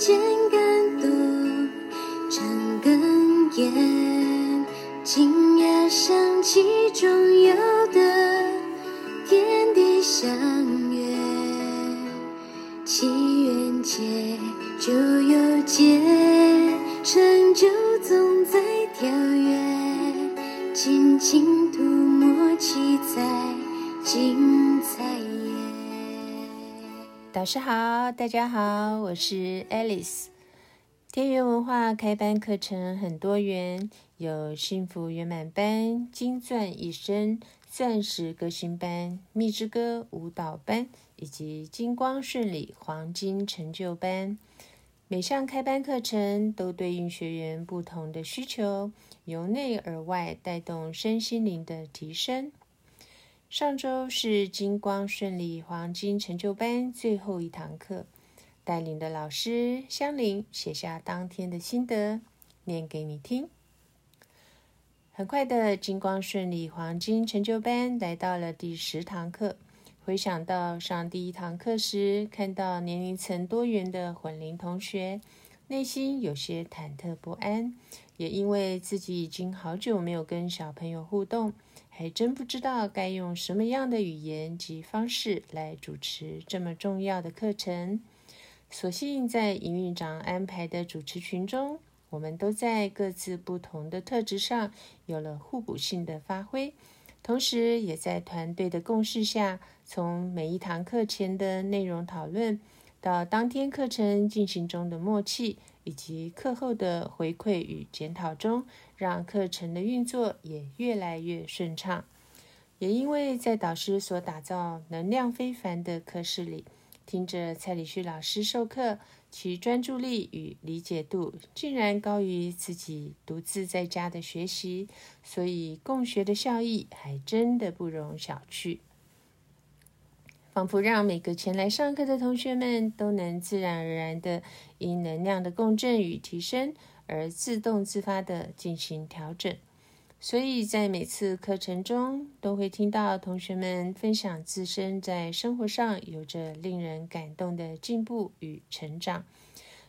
间感动，长哽咽，今夜想起中有的天地相约，祈愿结就有结，成就总在跳跃，轻轻涂抹七彩精彩老。师好，大家好，我是 Alice。天元文化开班课程很多元，有幸福圆满班、金钻一生、钻石歌星班、蜜之歌舞蹈班，以及金光顺利黄金成就班。每项开班课程都对应学员不同的需求，由内而外带动身心灵的提升。上周是金光顺利黄金成就班最后一堂课，带领的老师香菱写下当天的心得，念给你听。很快的，金光顺利黄金成就班来到了第十堂课。回想到上第一堂课时，看到年龄层多元的混龄同学，内心有些忐忑不安，也因为自己已经好久没有跟小朋友互动。还真不知道该用什么样的语言及方式来主持这么重要的课程。所幸在营运长安排的主持群中，我们都在各自不同的特质上有了互补性的发挥，同时也在团队的共识下，从每一堂课前的内容讨论，到当天课程进行中的默契。以及课后的回馈与检讨中，让课程的运作也越来越顺畅。也因为在导师所打造能量非凡的课室里，听着蔡礼旭老师授课，其专注力与理解度竟然高于自己独自在家的学习，所以共学的效益还真的不容小觑。仿佛让每个前来上课的同学们都能自然而然的因能量的共振与提升而自动自发的进行调整。所以在每次课程中，都会听到同学们分享自身在生活上有着令人感动的进步与成长。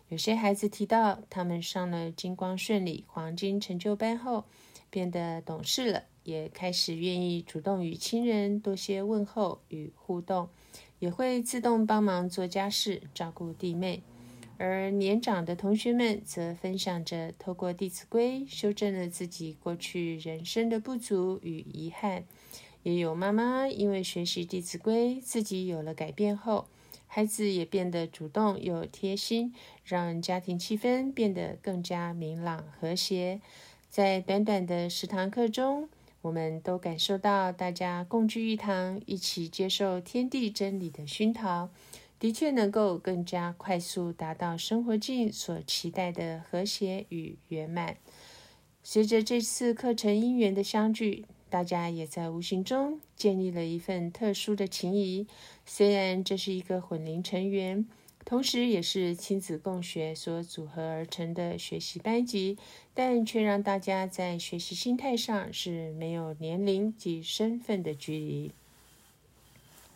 有些孩子提到，他们上了金光顺利黄金成就班后，变得懂事了。也开始愿意主动与亲人多些问候与互动，也会自动帮忙做家事、照顾弟妹。而年长的同学们则分享着透过《弟子规》修正了自己过去人生的不足与遗憾。也有妈妈因为学习《弟子规》，自己有了改变后，孩子也变得主动又贴心，让家庭气氛变得更加明朗和谐。在短短的十堂课中，我们都感受到，大家共聚一堂，一起接受天地真理的熏陶，的确能够更加快速达到生活境所期待的和谐与圆满。随着这次课程因缘的相聚，大家也在无形中建立了一份特殊的情谊。虽然这是一个混龄成员。同时，也是亲子共学所组合而成的学习班级，但却让大家在学习心态上是没有年龄及身份的距离。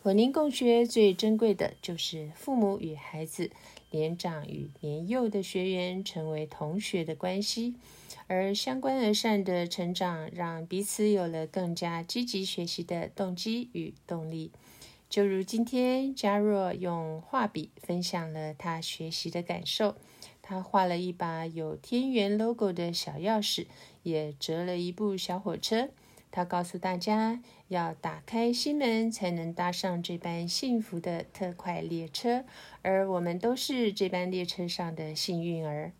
混龄共学最珍贵的就是父母与孩子、年长与年幼的学员成为同学的关系，而相关而善的成长，让彼此有了更加积极学习的动机与动力。就如今天，嘉若用画笔分享了他学习的感受。他画了一把有天元 logo 的小钥匙，也折了一部小火车。他告诉大家，要打开心门，才能搭上这班幸福的特快列车。而我们都是这班列车上的幸运儿。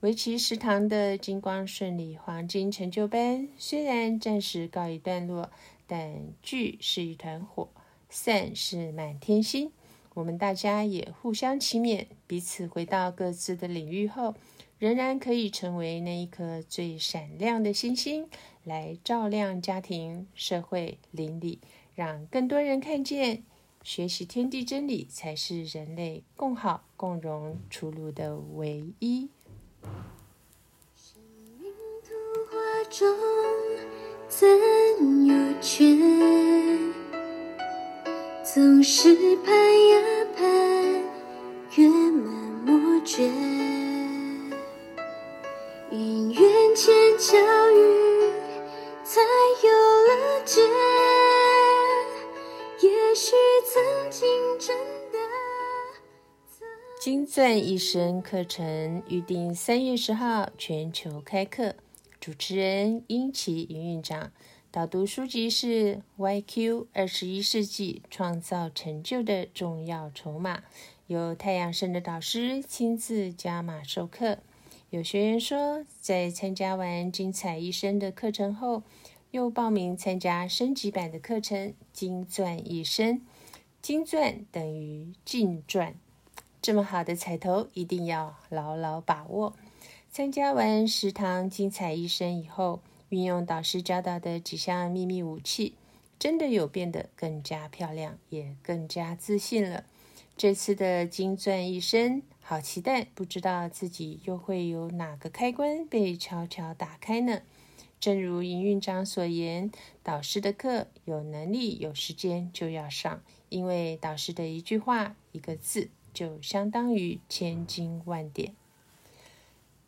围棋食堂的金光顺利黄金成就班，虽然暂时告一段落，但聚是一团火。散是满天星，我们大家也互相祈勉，彼此回到各自的领域后，仍然可以成为那一颗最闪亮的星星，来照亮家庭、社会、邻里，让更多人看见，学习天地真理才是人类共好共荣出路的唯一。生命图画中怎有缺？总是盼呀盼，圆满莫缺。觉，因缘前巧遇，才有了结。也许曾经真的。金钻一生课程预定三月十号全球开课，主持人殷琦营运长。导读书籍是《YQ 二十一世纪创造成就的重要筹码》，由太阳神的导师亲自加码授课。有学员说，在参加完精彩一生的课程后，又报名参加升级版的课程——金钻一生。金钻等于净赚。这么好的彩头，一定要牢牢把握。参加完十堂精彩一生以后，运用导师教导的几项秘密武器，真的有变得更加漂亮，也更加自信了。这次的金钻一生，好期待，不知道自己又会有哪个开关被悄悄打开呢？正如营运长所言，导师的课有能力、有时间就要上，因为导师的一句话、一个字。就相当于千金万点。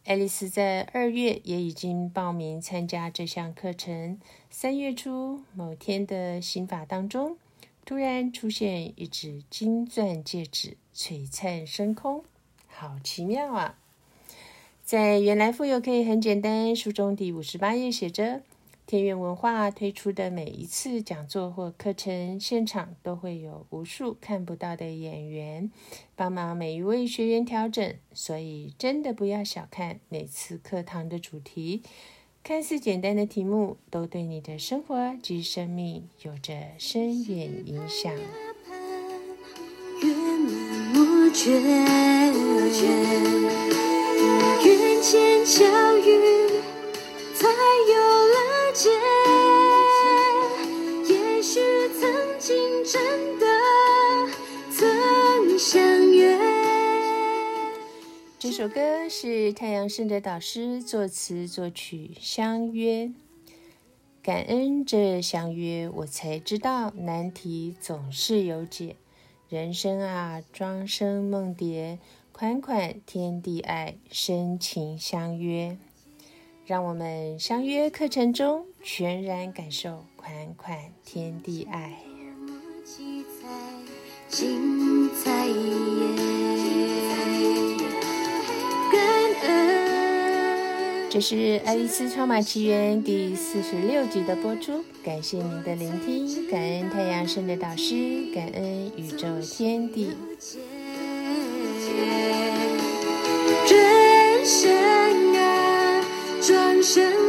爱丽丝在二月也已经报名参加这项课程。三月初某天的刑法当中，突然出现一只金钻戒指，璀璨升空，好奇妙啊！在原来富有可以很简单书中第五十八页写着。天元文化推出的每一次讲座或课程现场，都会有无数看不到的演员帮忙每一位学员调整，所以真的不要小看每次课堂的主题。看似简单的题目，都对你的生活及生命有着深远影响。才是太阳圣的导师作词作曲，《相约》。感恩这相约，我才知道难题总是有解。人生啊，庄生梦蝶，款款天地爱，深情相约。让我们相约课程中，全然感受款款天地爱。精彩精彩这是《爱丽丝超马奇缘》第四十六集的播出，感谢您的聆听，感恩太阳升的导师，感恩宇宙天地，转身啊，转身。